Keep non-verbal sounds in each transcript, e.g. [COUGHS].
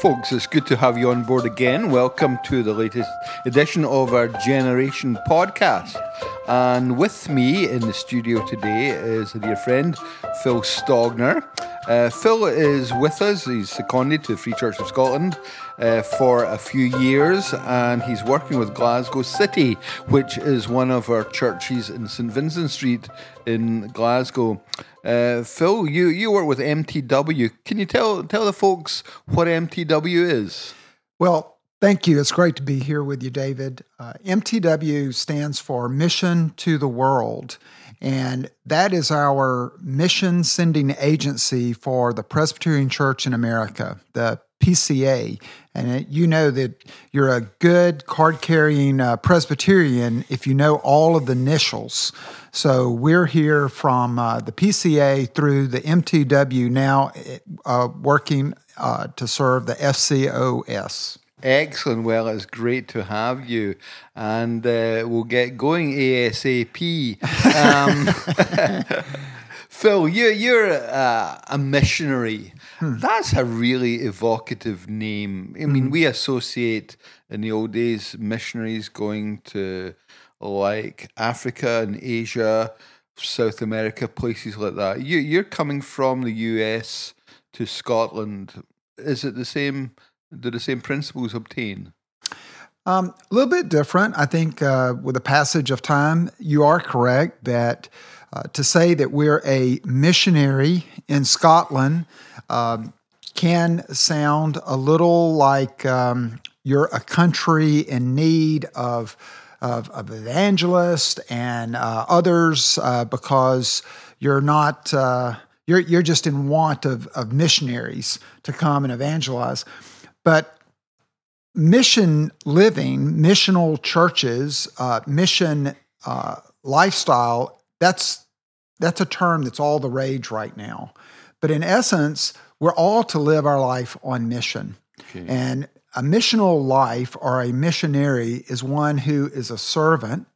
folks, it's good to have you on board again. Welcome to the latest edition of our Generation podcast. And with me in the studio today is a dear friend, Phil Stogner. Uh, Phil is with us. He's seconded to the Free Church of Scotland uh, for a few years, and he's working with Glasgow City, which is one of our churches in St Vincent Street in Glasgow. Uh, Phil, you, you work with MTW. Can you tell tell the folks what MTW is? Well, thank you. It's great to be here with you, David. Uh, MTW stands for Mission to the World. And that is our mission sending agency for the Presbyterian Church in America, the PCA. And you know that you're a good card carrying uh, Presbyterian if you know all of the initials. So we're here from uh, the PCA through the MTW now uh, working uh, to serve the FCOS. Excellent. Well, it's great to have you, and uh, we'll get going ASAP. Um, [LAUGHS] Phil, you're, you're a, a missionary. Hmm. That's a really evocative name. I mean, hmm. we associate in the old days missionaries going to like Africa and Asia, South America, places like that. You, you're coming from the US to Scotland. Is it the same? Do the same principles obtain? Um, a little bit different. I think uh, with the passage of time, you are correct that uh, to say that we're a missionary in Scotland um, can sound a little like um, you're a country in need of, of, of evangelists and uh, others uh, because you're not. Uh, you're, you're just in want of, of missionaries to come and evangelize. But mission living, missional churches, uh, mission uh, lifestyle, that's that's a term that's all the rage right now. But in essence, we're all to live our life on mission. Okay. And a missional life or a missionary is one who is a servant,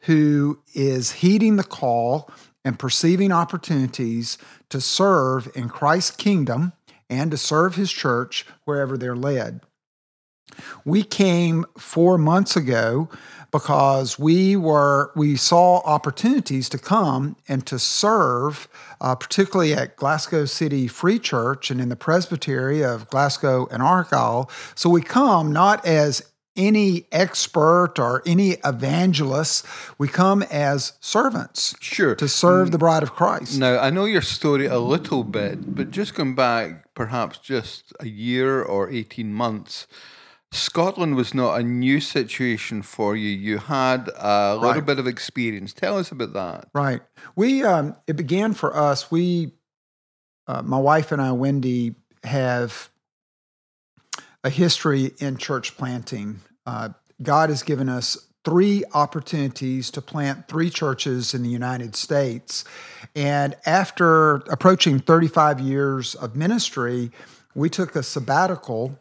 who is heeding the call and perceiving opportunities to serve in Christ's kingdom and to serve his church wherever they're led. We came four months ago because we were we saw opportunities to come and to serve, uh, particularly at Glasgow City Free Church and in the Presbytery of Glasgow and Argyll. So we come not as any expert or any evangelist. We come as servants. Sure. To serve the bride of Christ. Now, I know your story a little bit, but just going back perhaps just a year or 18 months, Scotland was not a new situation for you. You had a little right. bit of experience. Tell us about that. Right. We, um, it began for us. We, uh, my wife and I, Wendy, have a history in church planting. Uh, God has given us three opportunities to plant three churches in the United States. And after approaching 35 years of ministry, we took a sabbatical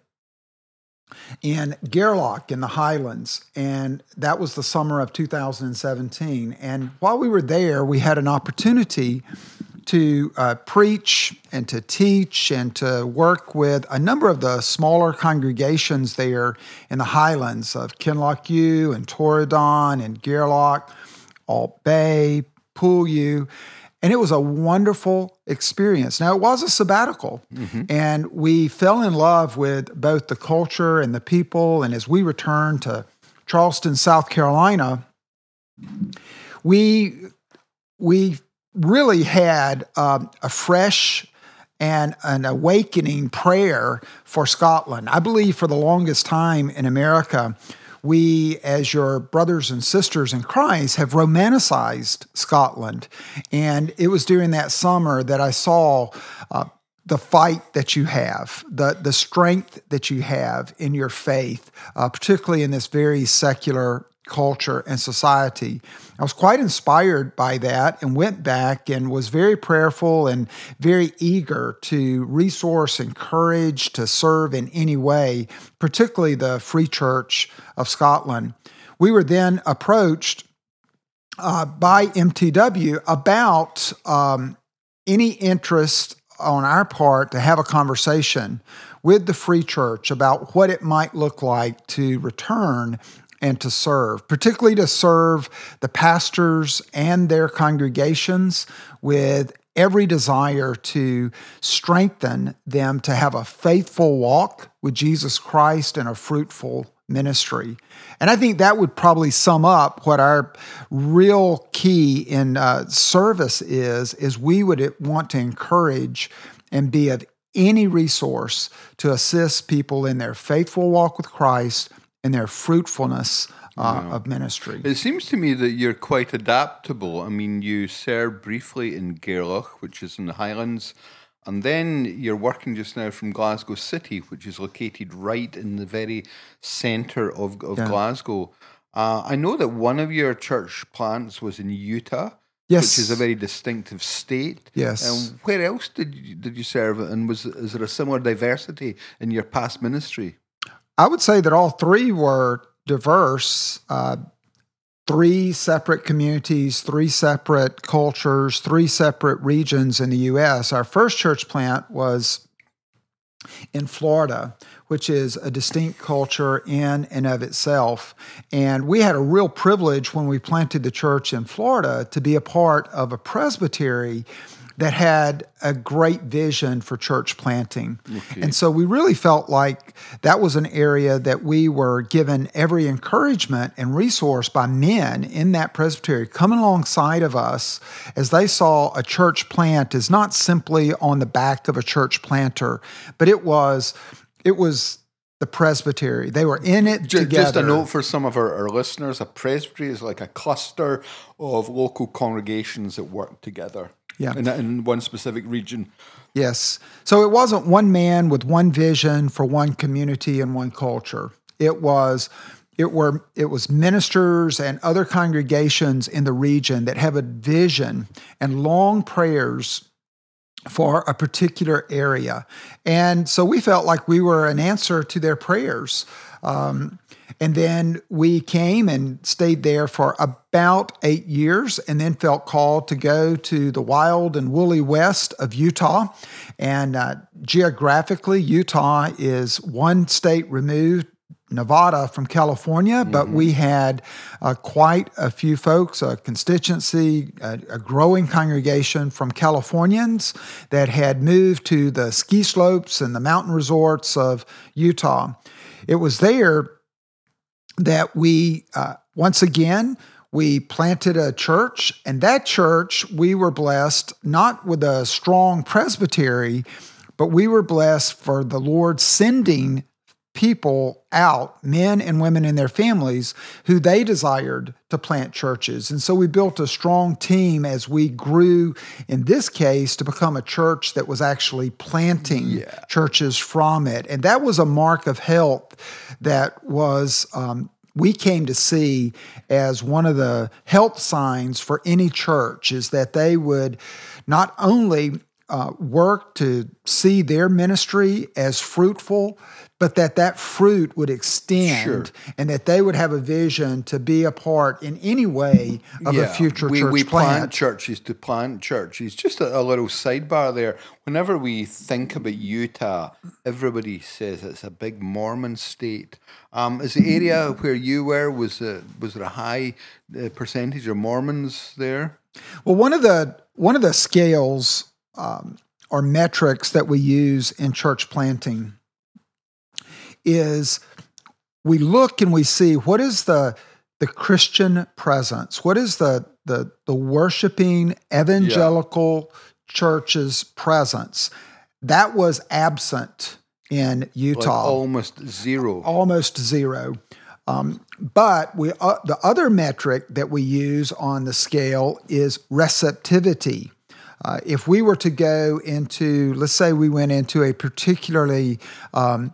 in Gairloch in the Highlands, and that was the summer of 2017. And while we were there, we had an opportunity to uh, preach and to teach and to work with a number of the smaller congregations there in the highlands of Kinlochewe and Torridon and Gairloch, Aultbea, Poolewe. And it was a wonderful experience. Now, it was a sabbatical, mm-hmm. and we fell in love with both the culture and the people. And as we returned to Charleston, South Carolina, we, we really had um, a fresh and an awakening prayer for Scotland. I believe for the longest time in America, we, as your brothers and sisters in Christ, have romanticized Scotland. And it was during that summer that I saw uh, the fight that you have, the, the strength that you have in your faith, uh, particularly in this very secular culture and society. I was quite inspired by that and went back and was very prayerful and very eager to resource, and encourage, to serve in any way, particularly the Free Church of Scotland. We were then approached uh, by MTW about um, any interest on our part to have a conversation with the Free Church about what it might look like to return and to serve, particularly to serve the pastors and their congregations with every desire to strengthen them to have a faithful walk with Jesus Christ and a fruitful ministry. And I think that would probably sum up what our real key in uh, service is is we would want to encourage and be of any resource to assist people in their faithful walk with Christ and their fruitfulness uh, of ministry. It seems to me that you're quite adaptable. I mean, you served briefly in Gairloch, which is in the Highlands, and then you're working just now from Glasgow City, which is located right in the very centre of, of yeah. Glasgow. Uh, I know that one of your church plants was in Utah. Yes. Which is a very distinctive state. Yes. And where else did you, did you serve? And was is there a similar diversity in your past ministry? I would say that all three were diverse. Uh, three separate communities, three separate cultures, three separate regions in the U.S. Our first church plant was in Florida, which is a distinct culture in and of itself. And we had a real privilege when we planted the church in Florida to be a part of a presbytery that had a great vision for church planting. Okay. And so we really felt like that was an area that we were given every encouragement and resource by men in that presbytery coming alongside of us as they saw a church plant is not simply on the back of a church planter, but it was it was the presbytery. They were in it just, together. Just a note for some of our, our, listeners: a presbytery is like a cluster of local congregations that work together yeah. in, in one specific region. Yes. So it wasn't one man with one vision for one community and one culture. It was it were it was ministers and other congregations in the region that have a vision and long prayers for a particular area. And so we felt like we were an answer to their prayers. Um, and then we came and stayed there for about eight years and then felt called to go to the wild and woolly west of Utah. And uh, geographically, Utah is one state removed Nevada from California, but mm-hmm. we had uh, quite a few folks, a constituency, a, a, growing congregation from Californians that had moved to the ski slopes and the mountain resorts of Utah. It was there that we, uh, once again, we planted a church, and that church, we were blessed not with a strong presbytery, but we were blessed for the Lord sending people out, men and women and their families, who they desired to plant churches. And so we built a strong team as we grew, in this case, to become a church that was actually planting yeah. churches from it. And that was a mark of health that was. Um, we came to see as one of the health signs for any church is that they would not only uh, work to see their ministry as fruitful, but that that fruit would extend sure. and that they would have a vision to be a part in any way of yeah, a future we, church we plant. plant churches to plant churches. Just a, a, little sidebar there. Whenever we think about Utah, everybody says it's a big Mormon state. Um, is the area where you were was a, was there a high uh, percentage of Mormons there? Well, one of the one of the scales um, or metrics that we use in church planting is we look and we see what is the the Christian presence, what is the the the worshiping evangelical yeah. church's presence. That was absent in Utah, like almost zero, almost zero. Um, but we uh, the other metric that we use on the scale is receptivity. Uh, if we were to go into, let's say we went into a particularly um,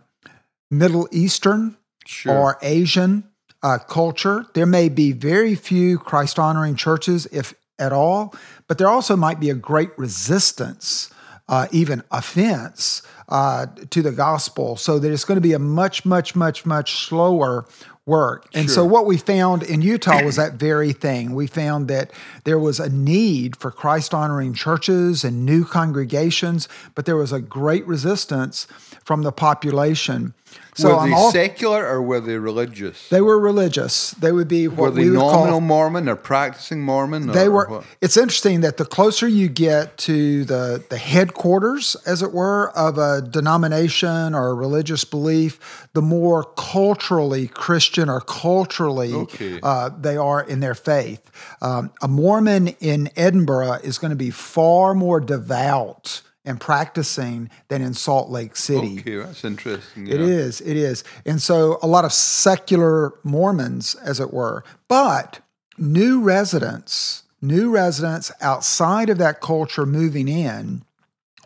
Middle Eastern sure. or Asian uh, culture, there may be very few Christ honoring churches, if at all, but there also might be a great resistance, uh, even offense uh, to the gospel, so that it's going to be a much, much, much, much slower work. And so, what we found in Utah was that very thing. We found that there was a need for Christ honoring churches and new congregations, but there was a great resistance from the population. So, were they all- secular or were they religious? they were religious. They would be what were they we would nominal call Mormon or practicing Mormon? they or were what? it's interesting that the closer you get to the the headquarters as it were of a denomination or a religious belief the more culturally christian or culturally Okay. uh, they are in their faith um, a mormon in edinburgh is going to be far more devout and practicing than in salt lake city Okay, that's interesting. it yeah. is. It is. And so a lot of secular Mormons, as it were, but new residents, new residents outside of that culture moving in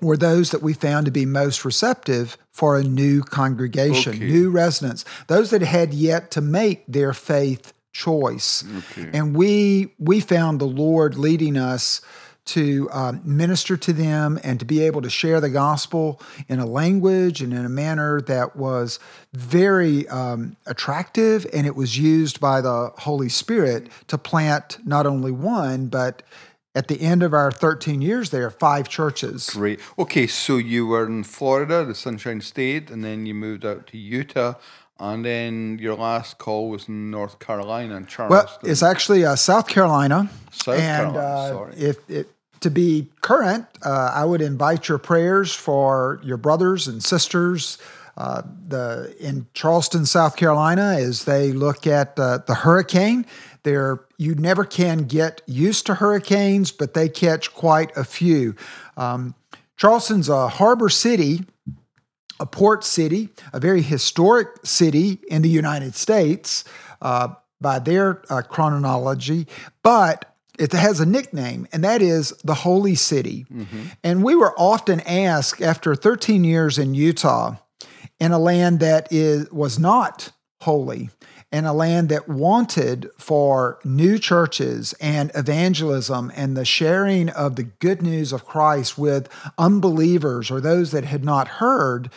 were those that we found to be most receptive for a new congregation, Okay. new residents, those that had yet to make their faith choice. Okay. And we we found the Lord leading us to um, minister to them and to be able to share the gospel in a language and in a manner that was very um, attractive, and it was used by the Holy Spirit to plant not only one, but at the end of our 13 years there, five churches. Great. Okay, so you were in Florida, the Sunshine State, and then you moved out to Utah, and then your last call was in North Carolina and Well, it's actually uh, South Carolina. South and, Carolina, uh, sorry. If it, to be current, uh, I would invite your prayers for your brothers and sisters. Uh, the in Charleston, South Carolina, as they look at uh, the hurricane, there you never can get used to hurricanes, but they catch quite a few. Um, Charleston's a harbor city, a port city, a very historic city in the United States uh, by their uh, chronology, but it has a nickname, and that is the Holy City. And we were often asked after 13 years in Utah, in a land that is was not holy, in a land that wanted for new churches and evangelism and the sharing of the good news of Christ with unbelievers or those that had not heard,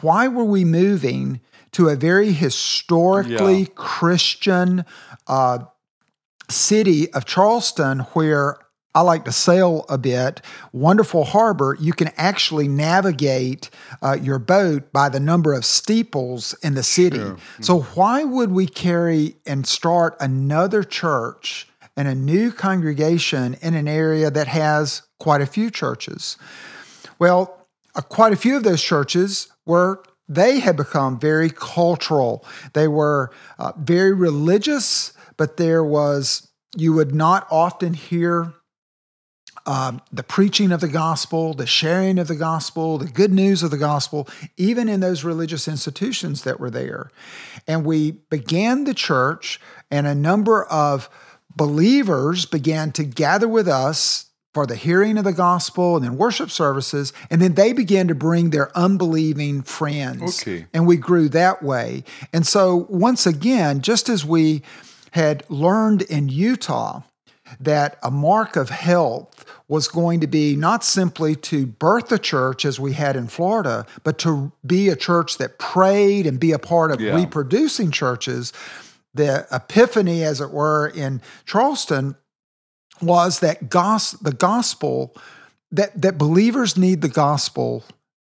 why were we moving to a very historically Yeah. Christian uh, city of Charleston where I like to sail a bit, wonderful harbor. You can actually navigate uh, your boat by the number of steeples in the city. So, why would we carry and start another church and a new congregation in an area that has quite a few churches? Well, uh, quite a few of those churches were they had become very cultural. They were uh, very religious, but there was you would not often hear um, the preaching of the gospel, the sharing of the gospel, the good news of the gospel, even in those religious institutions that were there. And we began the church, and a number of believers began to gather with us for the hearing of the gospel and then worship services. And then they began to bring their unbelieving friends. Okay. And we grew that way. And so, once again, just as we had learned in Utah that a mark of health was going to be not simply to birth a church as we had in Florida, but to be a church that prayed and be a part of Yeah. reproducing churches. The epiphany, as it were, in Charleston was that gos- the gospel that that believers need the gospel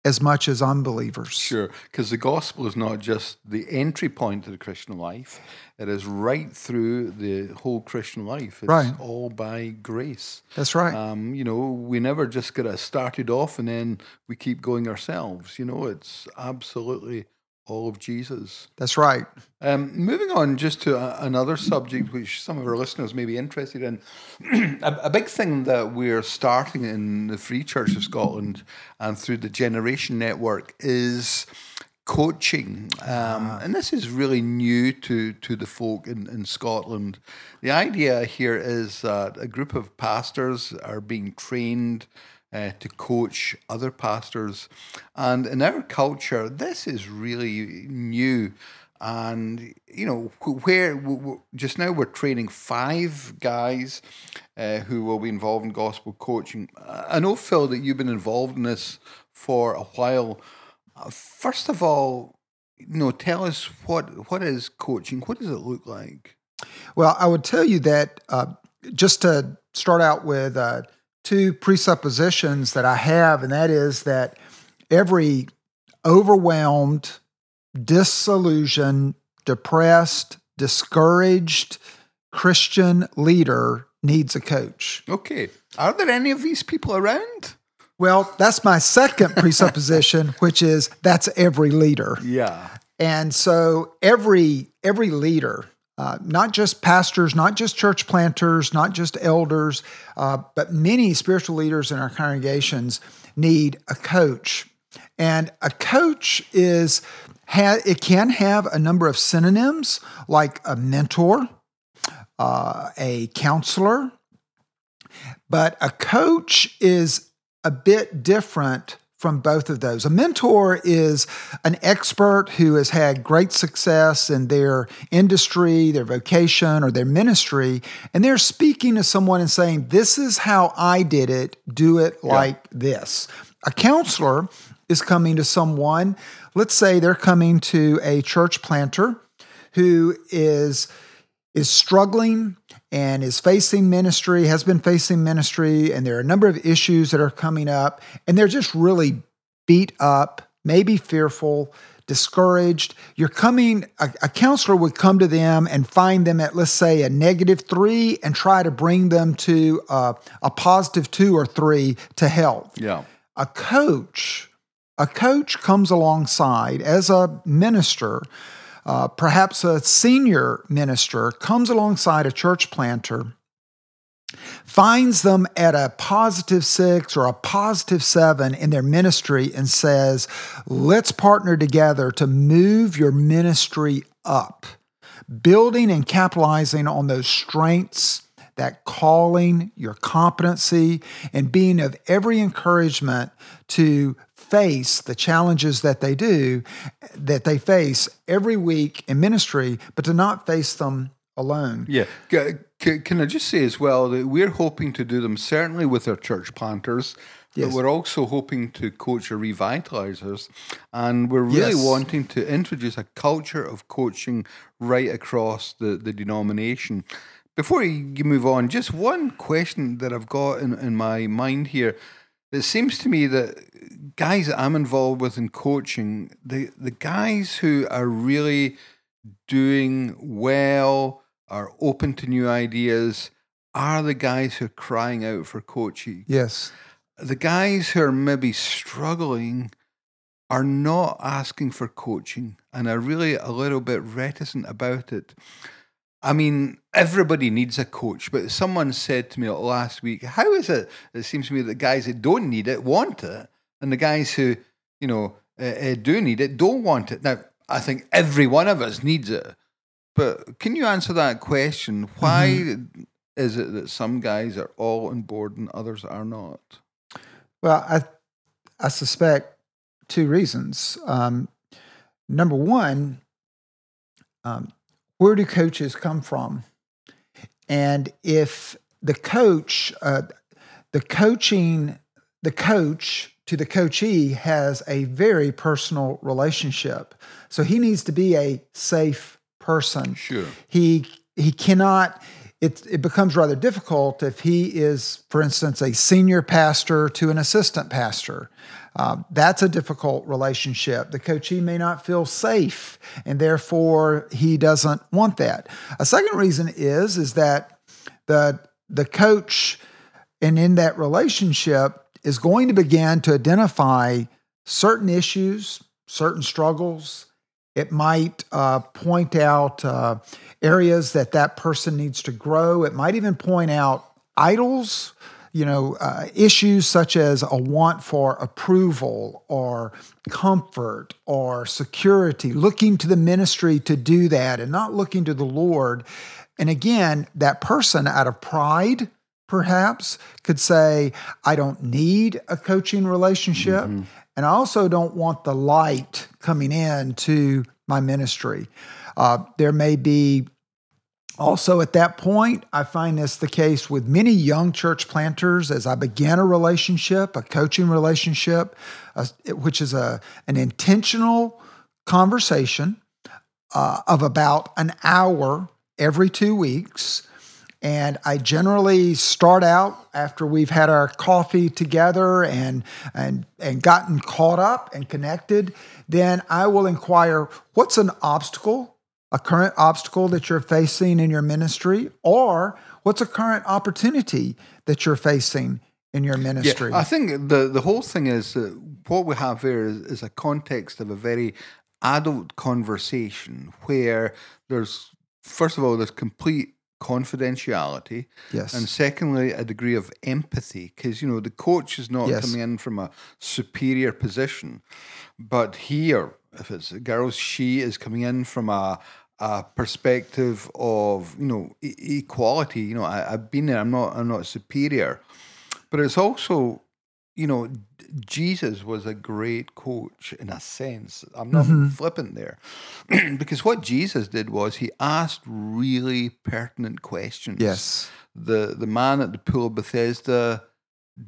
as much as unbelievers. Sure, because the gospel is not just the entry point to the Christian life; it is right through the whole Christian life. It's Right. all by grace. That's right. Um, you know, we never just get started off and then we keep going ourselves. You know, it's absolutely all of Jesus. That's right. Um, moving on just to a, another subject which some of our listeners may be interested in. [CLEARS THROAT] a, a big thing that we're starting in the Free Church of Scotland and through the Generation Network is coaching. Um, and this is really new to, to the folk in, in Scotland. The idea here is that a group of pastors are being trained uh, to coach other pastors. And in our culture, this is really new. And, you know, where just now we're training five guys uh, who will be involved in gospel coaching. I know, Phil, that you've been involved in this for a while. Uh, First of all, you know, tell us what what is coaching? What does it look like? Well, I would tell you that uh, just to start out with uh, two presuppositions that I have, and that is that every overwhelmed, disillusioned, depressed, discouraged Christian leader needs a coach. Okay. Are there any of these people around? Well, that's my second [LAUGHS] presupposition, which is that's every leader. Yeah. And so every every leader, uh, not just pastors, not just church planters, not just elders, uh, but many spiritual leaders in our congregations need a coach. And a coach is ha- it can have a number of synonyms like a mentor, uh, a counselor, but a coach is a bit different from both of those. A mentor is an expert who has had great success in their industry, their vocation, or their ministry, and they're speaking to someone and saying, This is how I did it, do it like this. A counselor is coming to someone, let's say they're coming to a church planter who is is struggling and is facing ministry, has been facing ministry, and there are a number of issues that are coming up, and they're just really beat up, maybe fearful, discouraged. You're coming, a, a counselor would come to them and find them at, let's say, a negative three and try to bring them to a, a positive two or three to help. Yeah. A coach, a coach comes alongside as a minister uh, perhaps a senior minister comes alongside a church planter, finds them at a positive six or a positive seven in their ministry, and says, Let's partner together to move your ministry up, building and capitalizing on those strengths that calling, your competency, and being of every encouragement to face the challenges that they do, that they face every week in ministry, but to not face them alone. Yeah. Can I just say as well that we're hoping to do them certainly with our church planters, yes. but we're also hoping to coach our revitalizers. And we're really yes. wanting to introduce a culture of coaching right across the, the denomination. Before you move on, just one question that I've got in, in my mind here. It seems to me that guys that I'm involved with in coaching, the, the guys who are really doing well, are open to new ideas, are the guys who are crying out for coaching. Yes. The guys who are maybe struggling are not asking for coaching and are really a little bit reticent about it. I mean, everybody needs a coach, but someone said to me last week, "How is it? It seems to me that guys that don't need it want it, and the guys who, you know, uh, uh, do need it don't want it." Now, I think every one of us needs it, but can you answer that question? Why mm-hmm. is it that some guys are all on board and others are not? Well, I I suspect two reasons. Um, number one, um, where do coaches come from? And if the coach, uh, the coaching, the coach to the coachee has a very personal relationship. So he needs to be a safe person. Sure. He he cannot it, it becomes rather difficult if he is, for instance, a senior pastor to an assistant pastor. Uh, that's a difficult relationship. The coachee may not feel safe, and therefore he doesn't want that. A second reason is is that the the coach, and in that relationship, is going to begin to identify certain issues, certain struggles. It might uh, point out uh, areas that that person needs to grow. It might even point out idols you know, uh, issues such as a want for approval or comfort or security, looking to the ministry to do that and not looking to the Lord. And again, that person out of pride, perhaps, could say, I don't need a coaching relationship. Mm-hmm. And I also don't want the light coming in to my ministry. Uh, there may be also, at that point, I find this the case with many young church planters as I began a relationship, a coaching relationship, which is a, an intentional conversation uh, of about an hour every two weeks. And I generally start out after we've had our coffee together and, and, and gotten caught up and connected. Then I will inquire what's an obstacle, a current obstacle that you're facing in your ministry, or what's a current opportunity that you're facing in your ministry. Yeah, I think the, the whole thing is that what we have here is, is a context of a very adult conversation where there's, first of all, there's complete confidentiality. Yes. And secondly, a degree of empathy because, you know, the coach is not Yes. coming in from a superior position. But here, if it's a girl, she is coming in from a, a perspective of, you know, e- equality. You know, I, I've been there, I'm not, I'm not superior. But it's also, you know, Jesus was a great coach in a sense. I'm not flippant there. [CLEARS THROAT] because what Jesus did was he asked really pertinent questions. yes. The the man at the pool of Bethesda,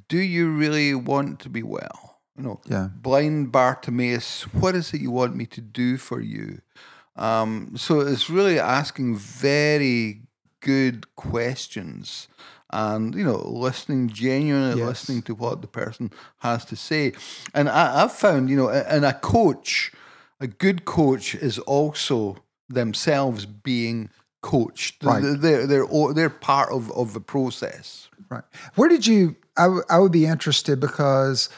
do you really want to be well? You know, Yeah. blind Bartimaeus, what is it you want me to do for you? Um, so it's really asking very good questions and you know listening genuinely Yes. listening to what the person has to say and I, i've found you know and a coach a good coach is also themselves being coached Right. they're, they're, they're, part of, of the process Right. Where did you? I, w- I would be interested because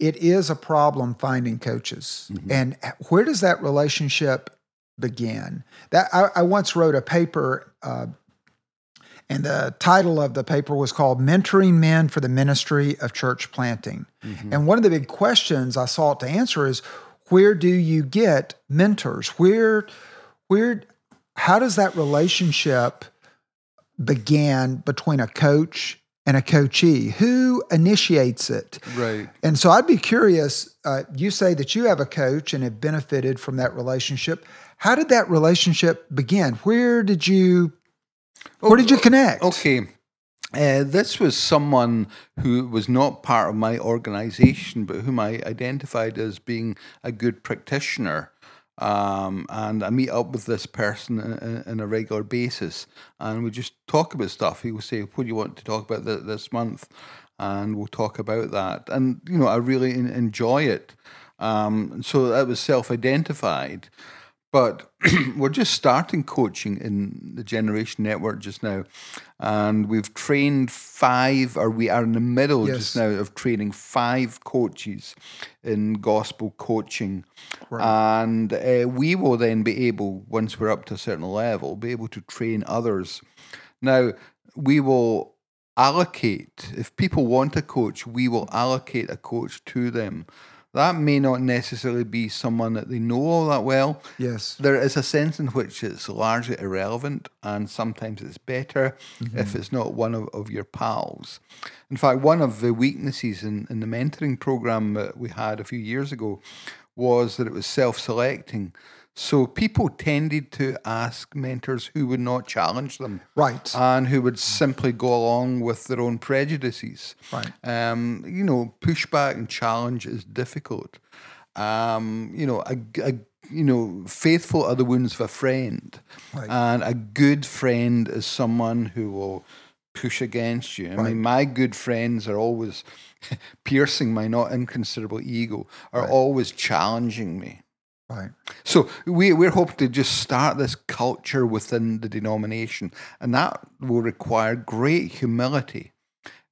it is a problem finding coaches. And where does that relationship begin? That I, I once wrote a paper, uh, and the title of the paper was called "Mentoring Men for the Ministry of Church Planting." And one of the big questions I sought to answer is, where do you get mentors? Where, where, how does that relationship begin between a coach and a coachee? Who initiates it? right And so I'd be curious. Uh, you say that you have a coach and have benefited from that relationship. How did that relationship begin? Where did you? Where did you connect? Okay. Uh, this was someone who was not part of my organization, but whom I identified as being a good practitioner. Um, and I meet up with this person on, on a regular basis, and we just talk about stuff. He will say, "What do you want to talk about th- this month?" And we'll talk about that. And you know, I really en- enjoy it. Um, so that was self-identified. But [CLEARS THROAT] we're just starting coaching in the Generation Network just now. And we've trained five, or we are in the middle Yes. just now of training five coaches in gospel coaching. And uh, we will then be able, once we're up to a certain level, be able to train others. Now, we will allocate, if people want a coach, we will allocate a coach to them. That may not necessarily be someone that they know all that well. Yes. There is a sense in which it's largely irrelevant, and sometimes it's better if mm-hmm. it's not one of, of your pals. In fact, one of the weaknesses in, in the mentoring program that we had a few years ago was that it was self selecting. So people tended to ask mentors who would not challenge them Right. and who would simply go along with their own prejudices. Right. Um, you know, pushback and challenge is difficult. Um, you know, a, a you know, faithful are the wounds of a friend, Right. and a good friend is someone who will push against you. I mean, my good friends are always [LAUGHS] piercing my not inconsiderable ego, are always challenging me. Right. So we, we're hoping to just start this culture within the denomination, and that will require great humility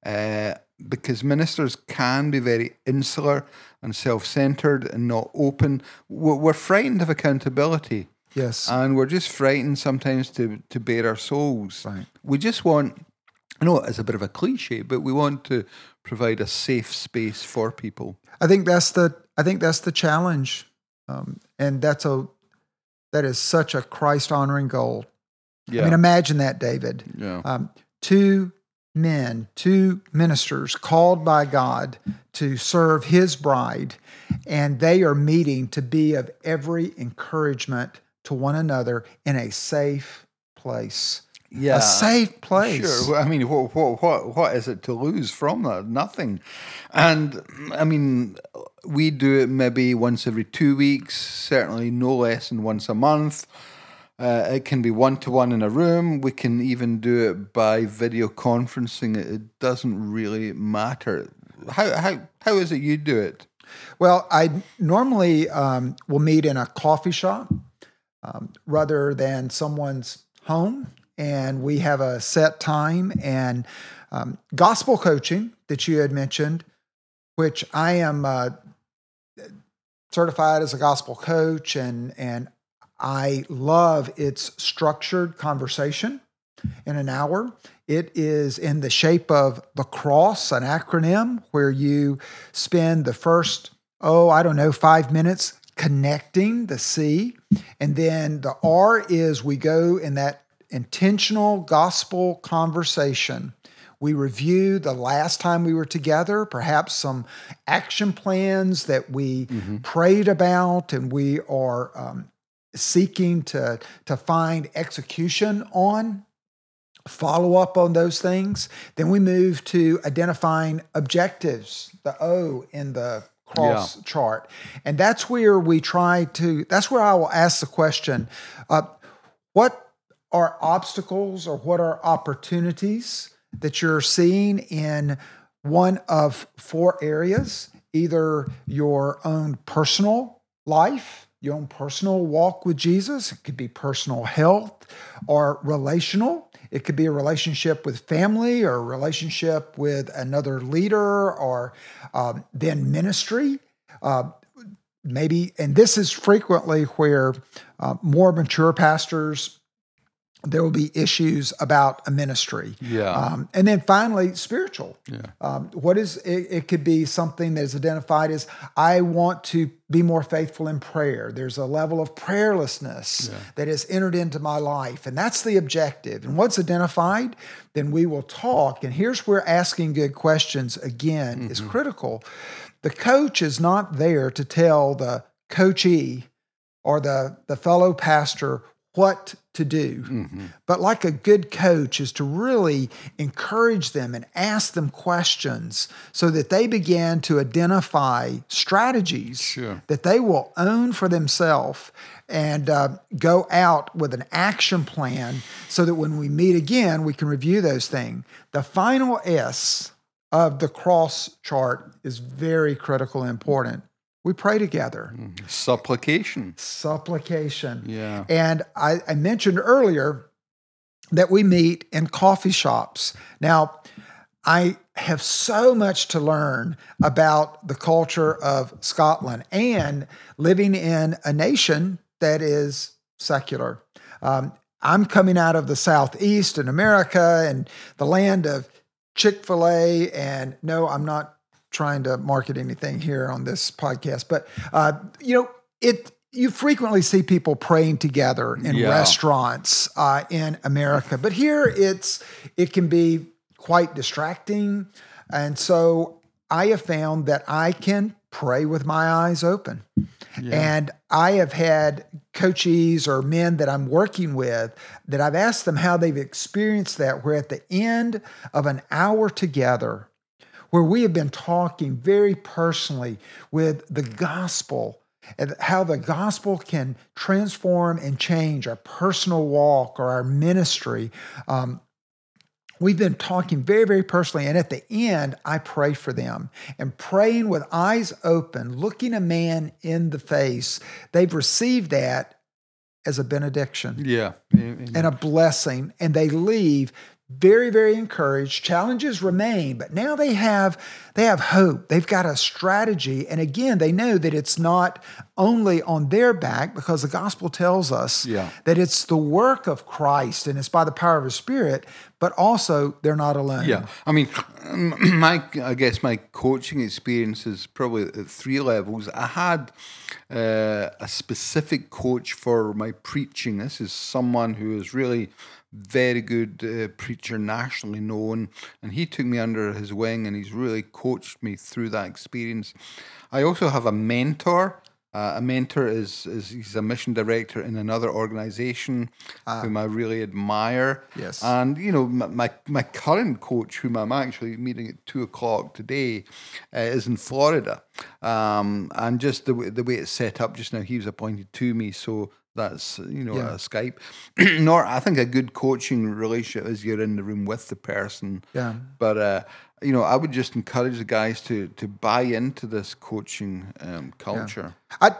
uh, because ministers can be very insular and self centered and not open. We're, we're frightened of accountability, Yes. and we're just frightened sometimes to, to bare our souls. Right. We just want, I know it's a bit of a cliche, but we want to provide a safe space for people. I think that's the I think that's the challenge, um, and that's a that is such a Christ honoring goal. Yeah. I mean, imagine that, David. yeah. um, two men, two ministers called by God to serve his bride, and they are meeting to be of every encouragement to one another in a safe place. yeah. A safe place. Sure. I mean, what, what, what, what is it to lose from that? Nothing. And I mean, we do it maybe once every two weeks, certainly no less than once a month. Uh, it can be one to one in a room. We can even do it by video conferencing. It, doesn't really matter. How, how, how is it you do it? Well, I normally um, will meet in a coffee shop um, rather than someone's home, and we have a set time. And um, gospel coaching that you had mentioned, which I am uh, certified as a gospel coach, and and I love its structured conversation in an hour. It is in the shape of the cross, an acronym where you spend the first, oh, I don't know, five minutes connecting the C. And then the R is we go in that intentional gospel conversation. We review the last time we were together, perhaps some action plans that we mm-hmm. prayed about, and we are um, seeking to, to find execution on follow up on those things. Then we move to identifying objectives, the O in the cross yeah. chart. And that's where we try to, that's where I will ask the question uh, what are obstacles or what are opportunities that you're seeing in one of four areas? Either your own personal life, your own personal walk with Jesus, it could be personal health or relational it could be a relationship with family or a relationship with another leader or um, then ministry. Uh, maybe, and this is frequently where uh, more mature pastors there will be issues about a ministry. Yeah. Um, and then finally, spiritual. Yeah. Um, what is it, it? could be something that is identified as I want to be more faithful in prayer. There's a level of prayerlessness yeah. that has entered into my life, and that's the objective. And what's identified, then we will talk. And here's where asking good questions again mm-hmm. is critical. The coach is not there to tell the coachee or the, the fellow pastor what to do. Mm-hmm. But like a good coach is to really encourage them and ask them questions so that they begin to identify strategies sure. that they will own for themselves and uh, go out with an action plan so that when we meet again, we can review those things. The final S of the cross chart is very critical and important we pray together. Mm-hmm. Supplication. Supplication. Yeah. And I, I mentioned earlier that we meet in coffee shops. Now, I have so much to learn about the culture of Scotland and living in a nation that is secular. Um, I'm coming out of the Southeast in America and the land of Chick fil A. And no, I'm not trying to market anything here on this podcast, but uh, you know, it you frequently see people praying together in yeah. restaurants uh, in America, but here it's it can be quite distracting, and so I have found that I can pray with my eyes open. Yeah. And I have had coaches or men that I'm working with that I've asked them how they've experienced that, where at the end of an hour together, where we have been talking very personally with the gospel and how the gospel can transform and change our personal walk or our ministry. Um, we've been talking very, very personally. And at the end, I pray for them and praying with eyes open, looking a man in the face. They've received that as a benediction. Yeah. And a blessing. And they leave very very encouraged. Challenges remain but now they have they have hope. They've got a strategy. And again they know that it's not only on their back because the gospel tells us yeah. that it's the work of christ and it's by the power of his spirit but also they're not alone. Yeah. I mean [CLEARS THROAT] my i guess my coaching experience is probably at three levels. I had uh, a specific coach for my preaching this is someone who is really very good uh, preacher, nationally known, and he took me under his wing and he's really coached me through that experience. I also have a mentor, Uh, a mentor is, is he's a mission director in another organization whom I really admire. Yes. And, you know, my, my, my current coach, whom I'm actually meeting at two o'clock today, uh, is in Florida. Um, and just the, way- the way it's set up just now, he was appointed to me. So that's, you know, Yeah. a Skype. [CLEARS THROAT] Nor, I think a good coaching relationship is you're in the room with the person. Yeah. But uh, you know, I would just encourage the guys to to buy into this coaching um, culture. I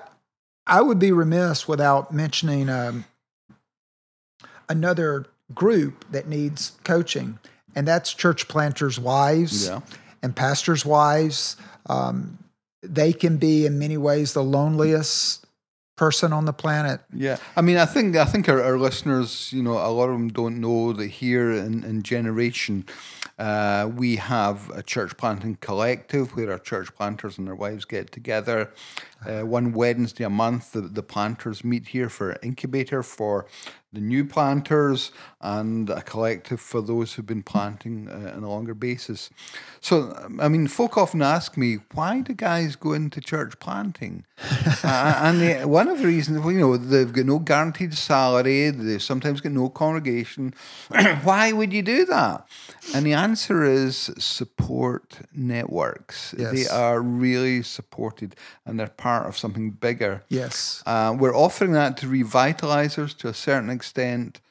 I would be remiss without mentioning um, another group that needs coaching, and that's church planters' wives Yeah. and pastors' wives. Um, they can be in many ways the loneliest person on the planet. Yeah, I mean, I think I think our, our listeners, you know, a lot of them don't know that here in, in Generation, uh, we have a church planting collective where our church planters and their wives get together. Uh, one Wednesday a month, the, the planters meet here for incubator for the new planters and a collective for those who've been planting uh, on a longer basis. So, I mean, folk often ask me, why do guys go into church planting? [LAUGHS] uh, and the, one of the reasons, well, you know, they've got no guaranteed salary, they sometimes get no congregation. [CLEARS THROAT] why would you do that? And the answer is support networks. They are really supported and they're part of something bigger. Yes. Uh, we're offering that to revitalizers to a certain extent,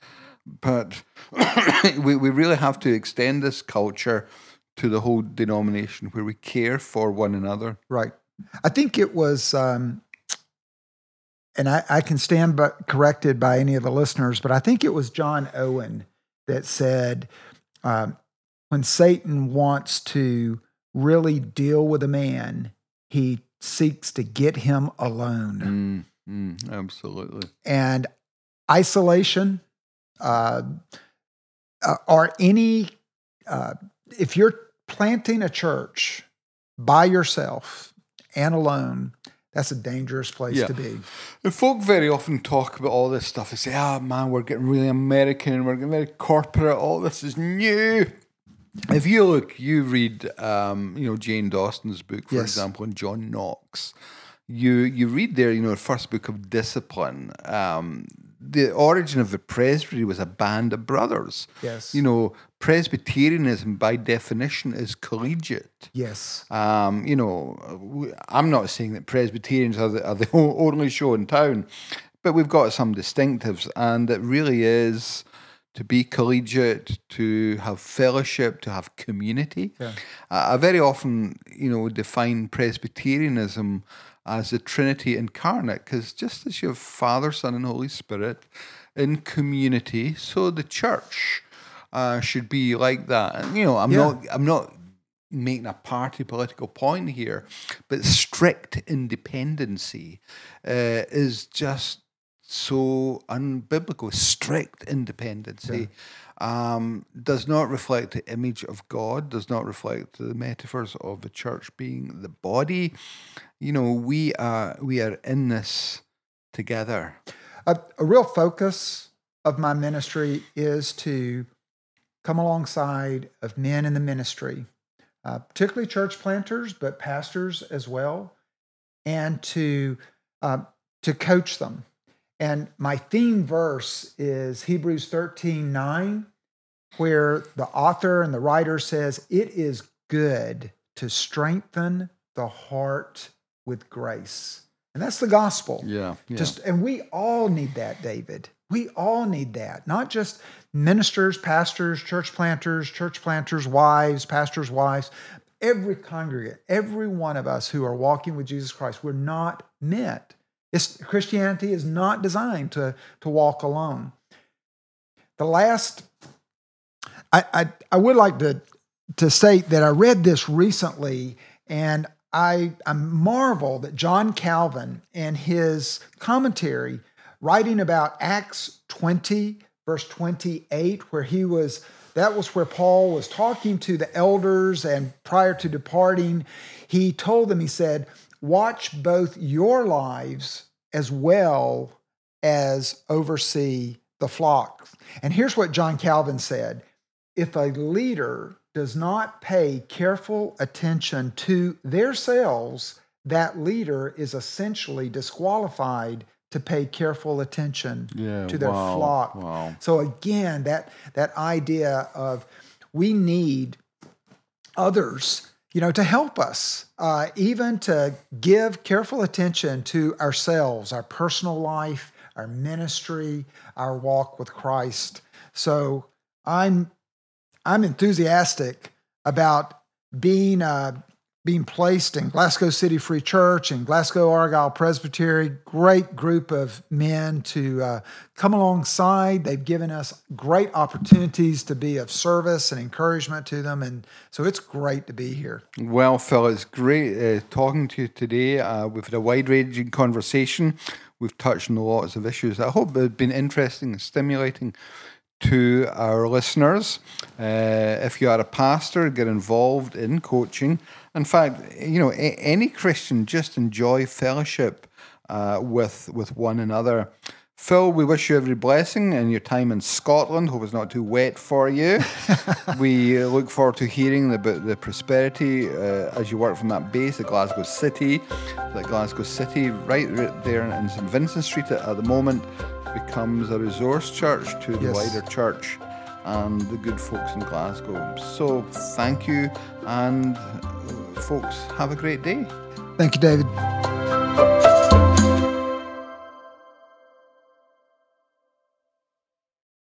but [COUGHS] we, we really have to extend this culture to the whole denomination where we care for one another. Right. I think it was, um, and I, I can stand but corrected by any of the listeners, but I think it was John Owen that said, um, when Satan wants to really deal with a man, he seeks to get him alone. Mm, mm, absolutely. And isolation, uh, uh, or any, uh, if you're planting a church by yourself and alone, that's a dangerous place Yeah. to be. And folk very often talk about all this stuff. They say, ah, man, we're getting really American, and we're getting very corporate, all this is new. If you look, you read, um, you know, Jane Dawson's book, for Yes. example, and John Knox. You you read there, you know, the first book of discipline. Um, the origin of the presbytery was a band of brothers. Yes. You know, Presbyterianism by definition is collegiate. Yes. Um, you know, I'm not saying that Presbyterians are the, are the [LAUGHS] only show in town, but we've got some distinctives, and it really is to be collegiate, to have fellowship, to have community. Yeah. Uh, I very often, you know, define Presbyterianism as the Trinity incarnate, because just as you have Father, Son, and Holy Spirit in community, so the church uh, should be like that. And you know, I'm Yeah. not, I'm not making a party political point here, but strict independency uh, is just so unbiblical. Strict independency um, does not reflect the image of God, does not reflect the metaphors of the church being the body. You know, we are we are in this together. A, a real focus of my ministry is to come alongside of men in the ministry, uh, particularly church planters, but pastors as well, and to uh, to coach them. And my theme verse is Hebrews 13 9, where the author and the writer says, It is good to strengthen the heart with grace. And that's the gospel. Yeah, yeah. Just and we all need that, David. We all need that. Not just ministers, pastors, church planters, church planters' wives, pastors' wives. Every congregant, every one of us who are walking with Jesus Christ, we're not meant. It's, Christianity is not designed to, to walk alone. The last, I, I, I would like to, to state that I read this recently and I, I marvel that John Calvin and his commentary, writing about Acts 20, verse 28, where he was, that was where Paul was talking to the elders, and prior to departing, he told them, he said, Watch both your lives as well as oversee the flock. And here's what John Calvin said If a leader does not pay careful attention to their selves, that leader is essentially disqualified to pay careful attention Yeah, to their wow, flock. wow. So again, that that idea of we need others, you know, to help us, uh, even to give careful attention to ourselves, our personal life, our ministry, our walk with Christ. So I'm I'm enthusiastic about being uh, being placed in Glasgow City Free Church and Glasgow Argyll Presbytery. Great group of men to uh, come alongside. They've given us great opportunities to be of service and encouragement to them, and so it's great to be here. Well, Phil, it's great uh, talking to you today. Uh, we've had a wide ranging conversation. We've touched on lots of issues. I hope it's been interesting and stimulating to our listeners. Uh, if you are a pastor, get involved in coaching. In fact, you know, a- any Christian just enjoy fellowship uh, with with one another. Phil, we wish you every blessing in your time in Scotland. Hope it's not too wet for you. [LAUGHS] we uh, look forward to hearing about the prosperity uh, as you work from that base at Glasgow City. That Glasgow City, right, right there in St Vincent Street at, at the moment, becomes a resource church to the Yes. wider church and the good folks in Glasgow. So thank you, and folks, have a great day. Thank you, David.